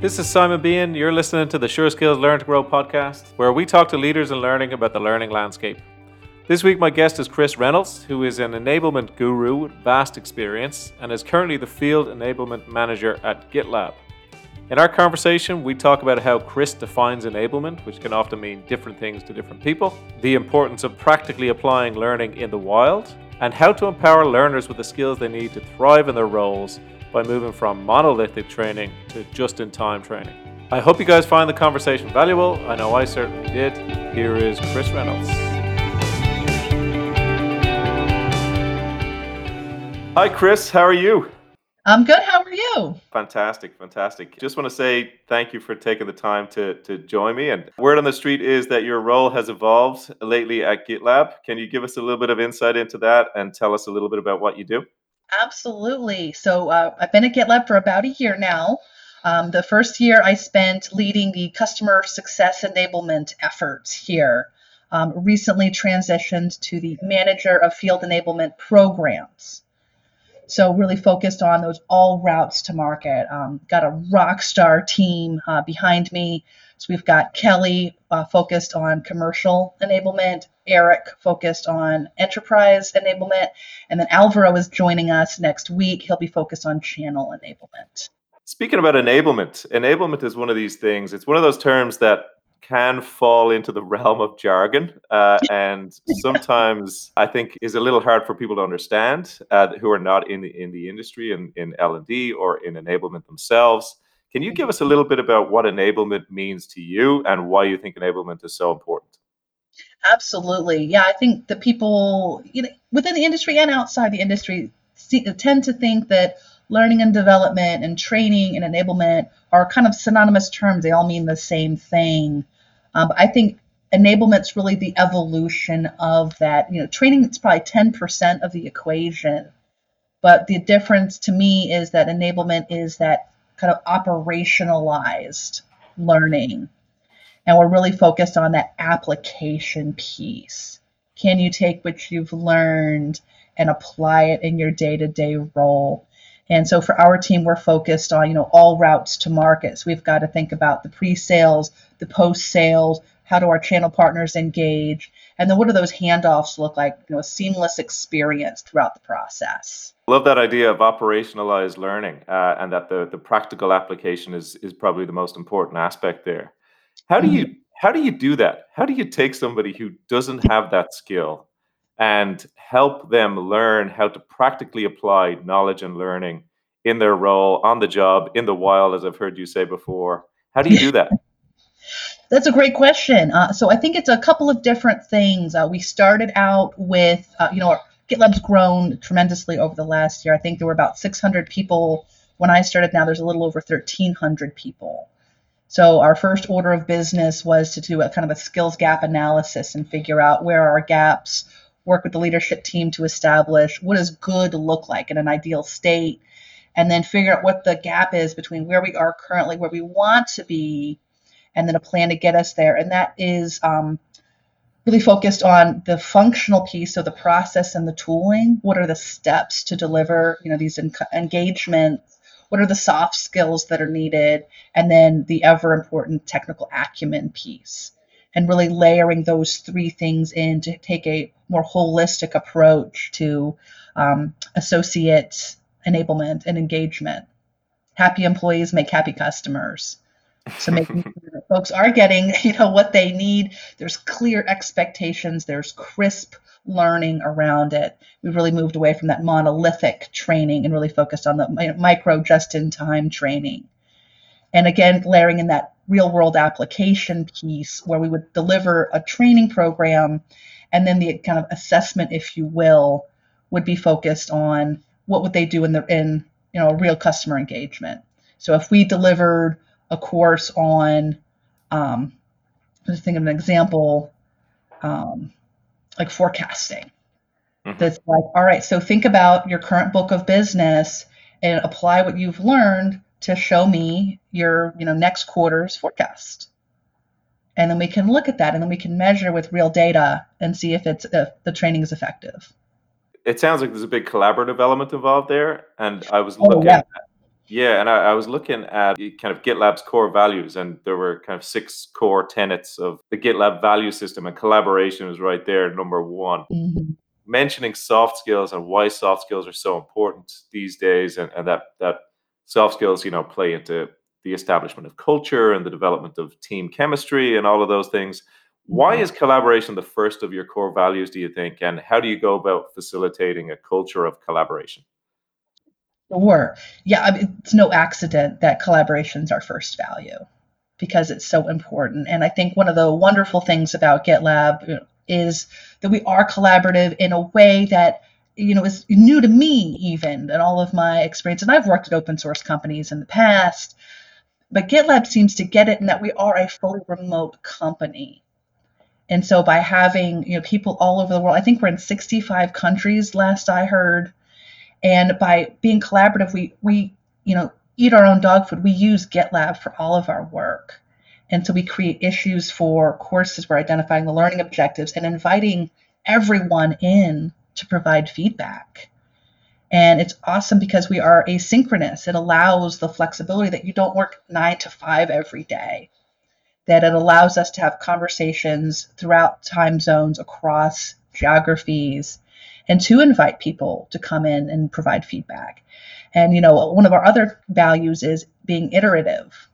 This is Simon Bean. You're listening to the Sure Skills Learn to Grow podcast, where we talk to leaders in learning about the learning landscape. This week, my guest is Chris Reynolds, who is an enablement guru with vast experience and is currently the field enablement manager at GitLab. In our conversation, we talk about how Chris defines enablement, which can often mean different things to different people, the importance of practically applying learning in the wild, and how to empower learners with the skills they need to thrive in their roles by moving from monolithic training to just in time training. I hope you guys find the conversation valuable. I know I certainly did. Here is Chris Reynolds. Hi, Chris. How are you? I'm good. How are you? Fantastic, fantastic. Just want to say thank you for taking the time to, to join me. And word on the street is that your role has evolved lately at GitLab. Can you give us a little bit of insight into that and tell us a little bit about what you do? Absolutely. So uh, I've been at GitLab for about a year now. Um, the first year I spent leading the customer success enablement efforts here. Um, recently transitioned to the manager of field enablement programs. So really focused on those all routes to market. Um, got a rock star team uh, behind me. So we've got Kelly uh, focused on commercial enablement, Eric focused on enterprise enablement, and then Alvaro is joining us next week. He'll be focused on channel enablement. Speaking about enablement, enablement is one of these things. It's one of those terms that can fall into the realm of jargon uh, and sometimes i think is a little hard for people to understand uh, who are not in the in the industry in, in l&d or in enablement themselves can you give us a little bit about what enablement means to you and why you think enablement is so important absolutely yeah i think the people you know, within the industry and outside the industry see, tend to think that learning and development and training and enablement are kind of synonymous terms. They all mean the same thing. Um, I think enablement's really the evolution of that. You know, training is probably 10% of the equation. But the difference to me is that enablement is that kind of operationalized learning. And we're really focused on that application piece. Can you take what you've learned and apply it in your day to day role? And so for our team, we're focused on, you know, all routes to markets. we've got to think about the pre-sales, the post-sales, how do our channel partners engage, and then what do those handoffs look like, you know, a seamless experience throughout the process. Love that idea of operationalized learning, uh, and that the the practical application is is probably the most important aspect there. How do you mm-hmm. how do you do that? How do you take somebody who doesn't have that skill and help them learn how to practically apply knowledge and learning in their role on the job in the wild as i've heard you say before? How do you do that? That's a great question. Uh, so i think it's a couple of different things. Uh, we started out with uh, you know gitlab's grown tremendously over the last year. I think there were about 600 people when i started. Now there's a little over 1300 people so our first order of business was to do a kind of a skills gap analysis and figure out where are our gaps work with the leadership team to establish what does good look like in an ideal state and then figure out what the gap is between where we are currently where we want to be and then a plan to get us there. And that is um, really focused on the functional piece of the process and the tooling. What are the steps to deliver you know these en- engagements what are the soft skills that are needed and then the ever important technical acumen piece and really layering those three things in to take a more holistic approach to um, associate enablement and engagement. Happy employees make happy customers. So making sure that folks are getting, you know, what they need. There's clear expectations. There's crisp learning around it. We've really moved away from that monolithic training and really focused on the micro just-in-time training. And again, layering in that real world application piece where we would deliver a training program and then the kind of assessment, if you will, would be focused on what would they do in the in you know a real customer engagement. So if we delivered a course on, um, let's think of an example, um, like forecasting. Mm-hmm. That's like, all right, so think about your current book of business and apply what you've learned to show me your you know next quarter's forecast and then we can look at that and then we can measure with real data and see if it's if the training is effective it sounds like there's a big collaborative element involved there and i was oh, looking yeah. Yeah, and I, I, was looking at kind of GitLab's core values, and there were kind of six core tenets of the GitLab value system, and collaboration was right there, number one. Mm-hmm. Mentioning soft skills and why soft skills are so important these days, and, and that that soft skills, you know, play into the establishment of culture and the development of team chemistry and all of those things. Why mm-hmm. is collaboration the first of your core values, do you think? And how do you go about facilitating a culture of collaboration? Sure. Yeah, I mean, it's no accident that collaboration's our first value because it's so important. And I think one of the wonderful things about GitLab is that we are collaborative in a way that you know is new to me even and all of my experience. And I've worked at open source companies in the past, but GitLab seems to get it in that we are a fully remote company. And so by having you know people all over the world, I think we're in 65 countries last I heard, and by being collaborative, we we you know eat our own dog food. We use GitLab for all of our work. And so we create issues for courses. We're identifying the learning objectives and inviting everyone in to provide feedback. And it's awesome because we are asynchronous. It allows the flexibility that you don't work nine to five every day, that it allows us to have conversations throughout time zones across geographies and to invite people to come in and provide feedback. And, you know, one of our other values is being iterative,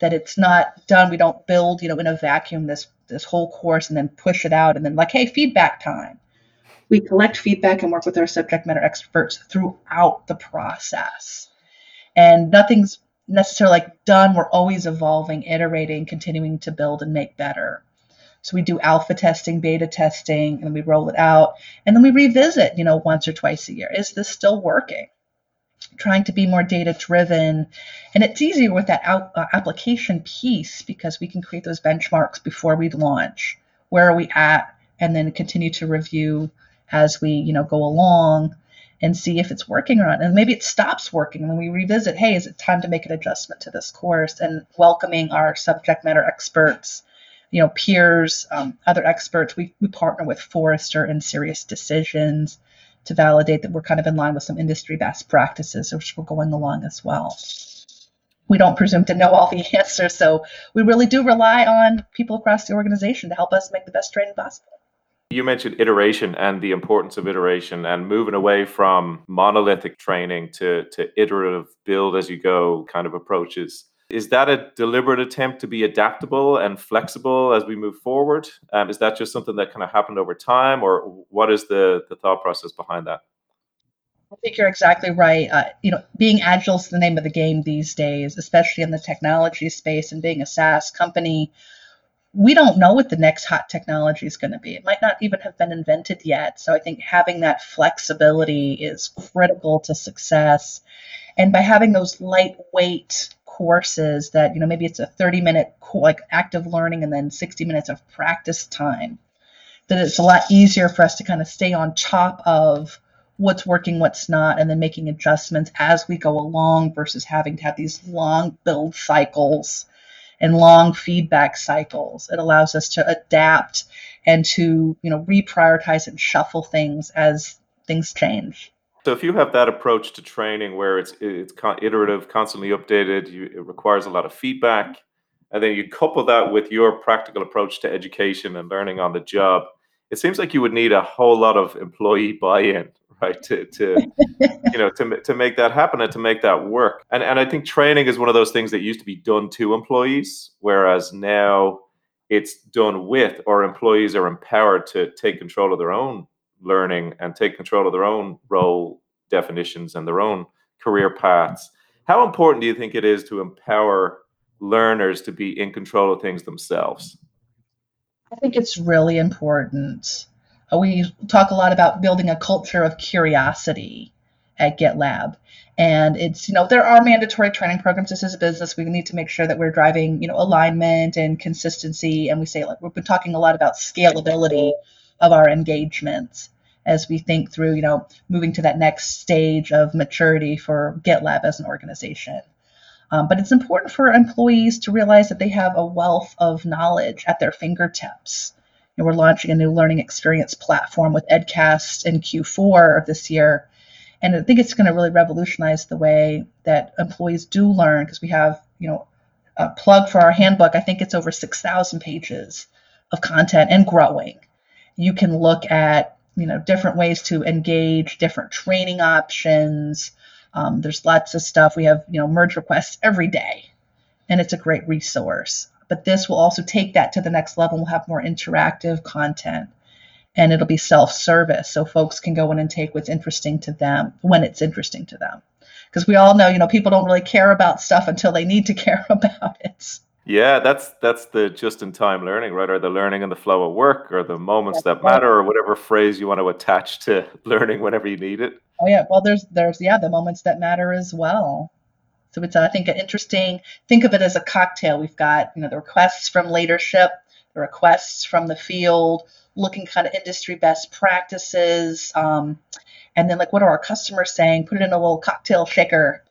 that it's not done. We don't build, you know, in a vacuum this this whole course and then push it out and then like, hey, feedback time we collect feedback and work with our subject matter experts throughout the process. And nothing's necessarily like done. We're always evolving, iterating, continuing to build and make better. So we do alpha testing, beta testing, and we roll it out. And then we revisit, you know, once or twice a year. Is this still working? Trying to be more data driven. And it's easier with that out, uh, application piece because we can create those benchmarks before we launch. Where are we at? And then continue to review as we, you know, go along and see if it's working or not. And maybe it stops working and we revisit, hey, is it time to make an adjustment to this course and welcoming our subject matter experts, you know, peers, um, other experts. We, we partner with Forrester and SiriusDecisions to validate that we're kind of in line with some industry best practices, which we're going along as well. We don't presume to know all the answers, so we really do rely on people across the organization to help us make the best training possible. You mentioned iteration and the importance of iteration and moving away from monolithic training to, to iterative build as you go kind of approaches. Is that a deliberate attempt to be adaptable and flexible as we move forward? Um, is that just something that kind of happened over time, or what is the, the thought process behind that? I think you're exactly right. Uh, you know, being agile is the name of the game these days, especially in the technology space and being a SaaS company we don't know what the next hot technology is going to be. It might not even have been invented yet. So I think having that flexibility is critical to success. And by having those lightweight courses that, you know, maybe it's a 30 minute like active learning and then 60 minutes of practice time, that it's a lot easier for us to kind of stay on top of what's working, what's not, and then making adjustments as we go along versus having to have these long build cycles and long feedback cycles. It allows us to adapt and to, you know, reprioritize and shuffle things as things change. So if you have that approach to training where it's it's iterative, constantly updated, you, it requires a lot of feedback, and then you couple that with your practical approach to education and learning on the job, it seems like you would need a whole lot of employee buy-in right to to you know to to make that happen and to make that work. And and i think training is one of those things that used to be done to employees whereas now it's done with or employees are empowered to take control of their own learning and take control of their own role definitions and their own career paths how important do you think it is to empower learners to be in control of things themselves i think it's really important uh, we talk a lot about building a culture of curiosity at GitLab. And it's, you know, there are mandatory training programs. This is a business. We need to make sure that we're driving, you know, alignment and consistency. And we say, like, we've been talking a lot about scalability of our engagements as we think through, you know, moving to that next stage of maturity for GitLab as an organization. Um, but it's important for employees to realize that they have a wealth of knowledge at their fingertips And we're launching a new learning experience platform with Edcast in Q4 of this year. And I think it's going to really revolutionize the way that employees do learn because we have, you know, a plug for our handbook. I think it's over 6,000 pages of content and growing. You can look at, you know, different ways to engage, different training options. Um, there's lots of stuff. We have, you know, merge requests every day, and it's a great resource. But this will also take that to the next level. We'll have more interactive content and it'll be self-service so folks can go in and take what's interesting to them when it's interesting to them because we all know you know people don't really care about stuff until they need to care about it yeah that's that's the just in time learning right or the learning in the flow of work or the moments that matter or whatever phrase you want to attach to learning whenever you need it oh yeah well there's there's yeah the moments that matter as well so it's i think an interesting think of it as a cocktail we've got you know the requests from leadership the requests from the field looking kind of industry best practices. Um, and then like what are our customers saying? Put it in a little cocktail shaker.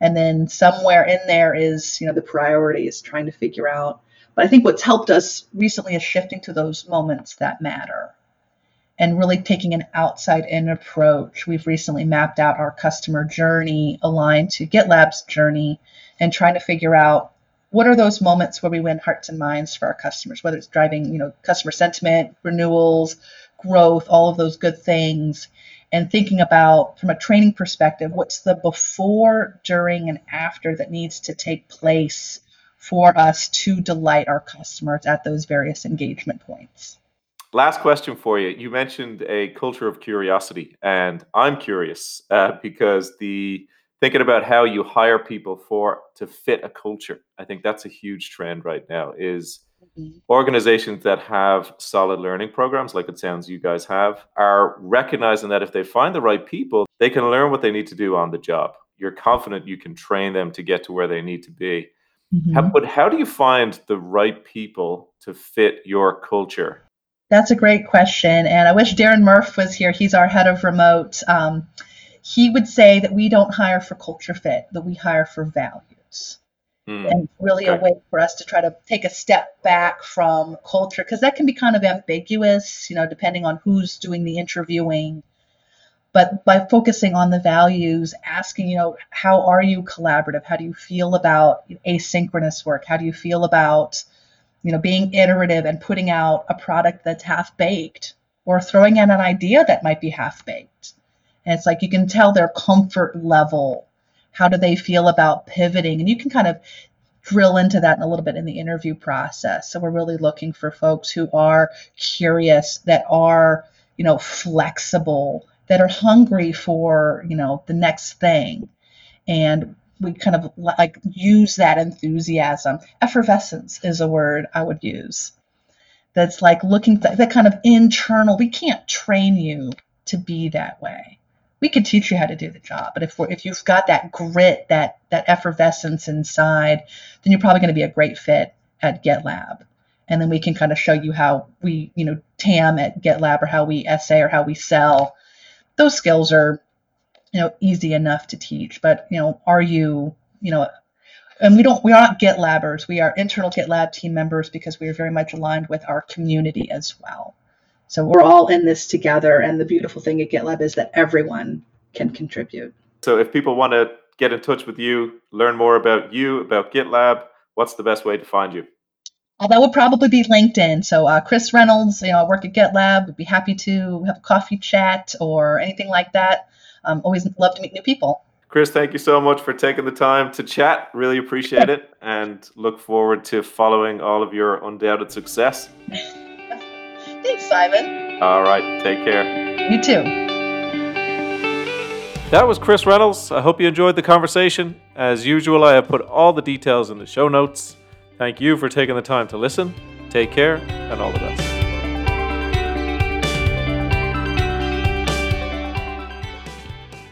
And then somewhere in there is, you know, the priorities, trying to figure out. But I think what's helped us recently is shifting to those moments that matter and really taking an outside in approach. We've recently mapped out our customer journey aligned to GitLab's journey and trying to figure out what are those moments where we win hearts and minds for our customers, whether it's driving, you know, customer sentiment, renewals, growth, all of those good things, and thinking about from a training perspective, what's the before, during, and after that needs to take place for us to delight our customers at those various engagement points. Last question for you. You mentioned a culture of curiosity, and I'm curious uh, because the thinking about how you hire people for to fit a culture i think that's a huge trend right now is. Organizations that have solid learning programs like it sounds you guys have are recognizing that if they find the right people they can learn what they need to do on the job. You're confident you can train them to get to where they need to be. Mm-hmm. how, but how do you find the right people to fit your culture? That's a great question and i wish darren murph was here. He's our head of remote. Um, he would say that we don't hire for culture fit, that we hire for values. Mm, and really okay. a way for us to try to take a step back from culture because that can be kind of ambiguous, you know, depending on who's doing the interviewing. But by focusing on the values, asking, you know, how are you collaborative? How do you feel about asynchronous work? How do you feel about, you know, being iterative and putting out a product that's half baked or throwing in an idea that might be half baked? And it's like you can tell their comfort level. How do they feel about pivoting? And you can kind of drill into that a little bit in the interview process. So we're really looking for folks who are curious, that are, you know, flexible, that are hungry for, you know, the next thing. And we kind of like use that enthusiasm. Effervescence is a word I would use. That's like looking that kind of internal. We can't train you to be that way we could teach you how to do the job. But if we're, if you've got that grit, that that effervescence inside, then you're probably going to be a great fit at GitLab. And then we can kind of show you how we, you know, TAM at GitLab or how we essay or how we sell. Those skills are, you know, easy enough to teach. But you know, are you, you know, and we don't we are not GitLabbers. We are internal GitLab team members because we are very much aligned with our community as well. So we're all in this together. And the beautiful thing at GitLab is that everyone can contribute. So if people want to get in touch with you, learn more about you, about GitLab, what's the best way to find you? Uh, that would probably be LinkedIn. So uh, Chris Reynolds, you know, I work at GitLab. Would be happy to have a coffee chat or anything like that. Um, always love to meet new people. Chris, thank you so much for taking the time to chat. Really appreciate it, and look forward to following all of your undoubted success. Thanks, Simon. All right. Take care. You too. That was Chris Reynolds. I hope you enjoyed the conversation. As usual, I have put all the details in the show notes. Thank you for taking the time to listen. Take care and all the best.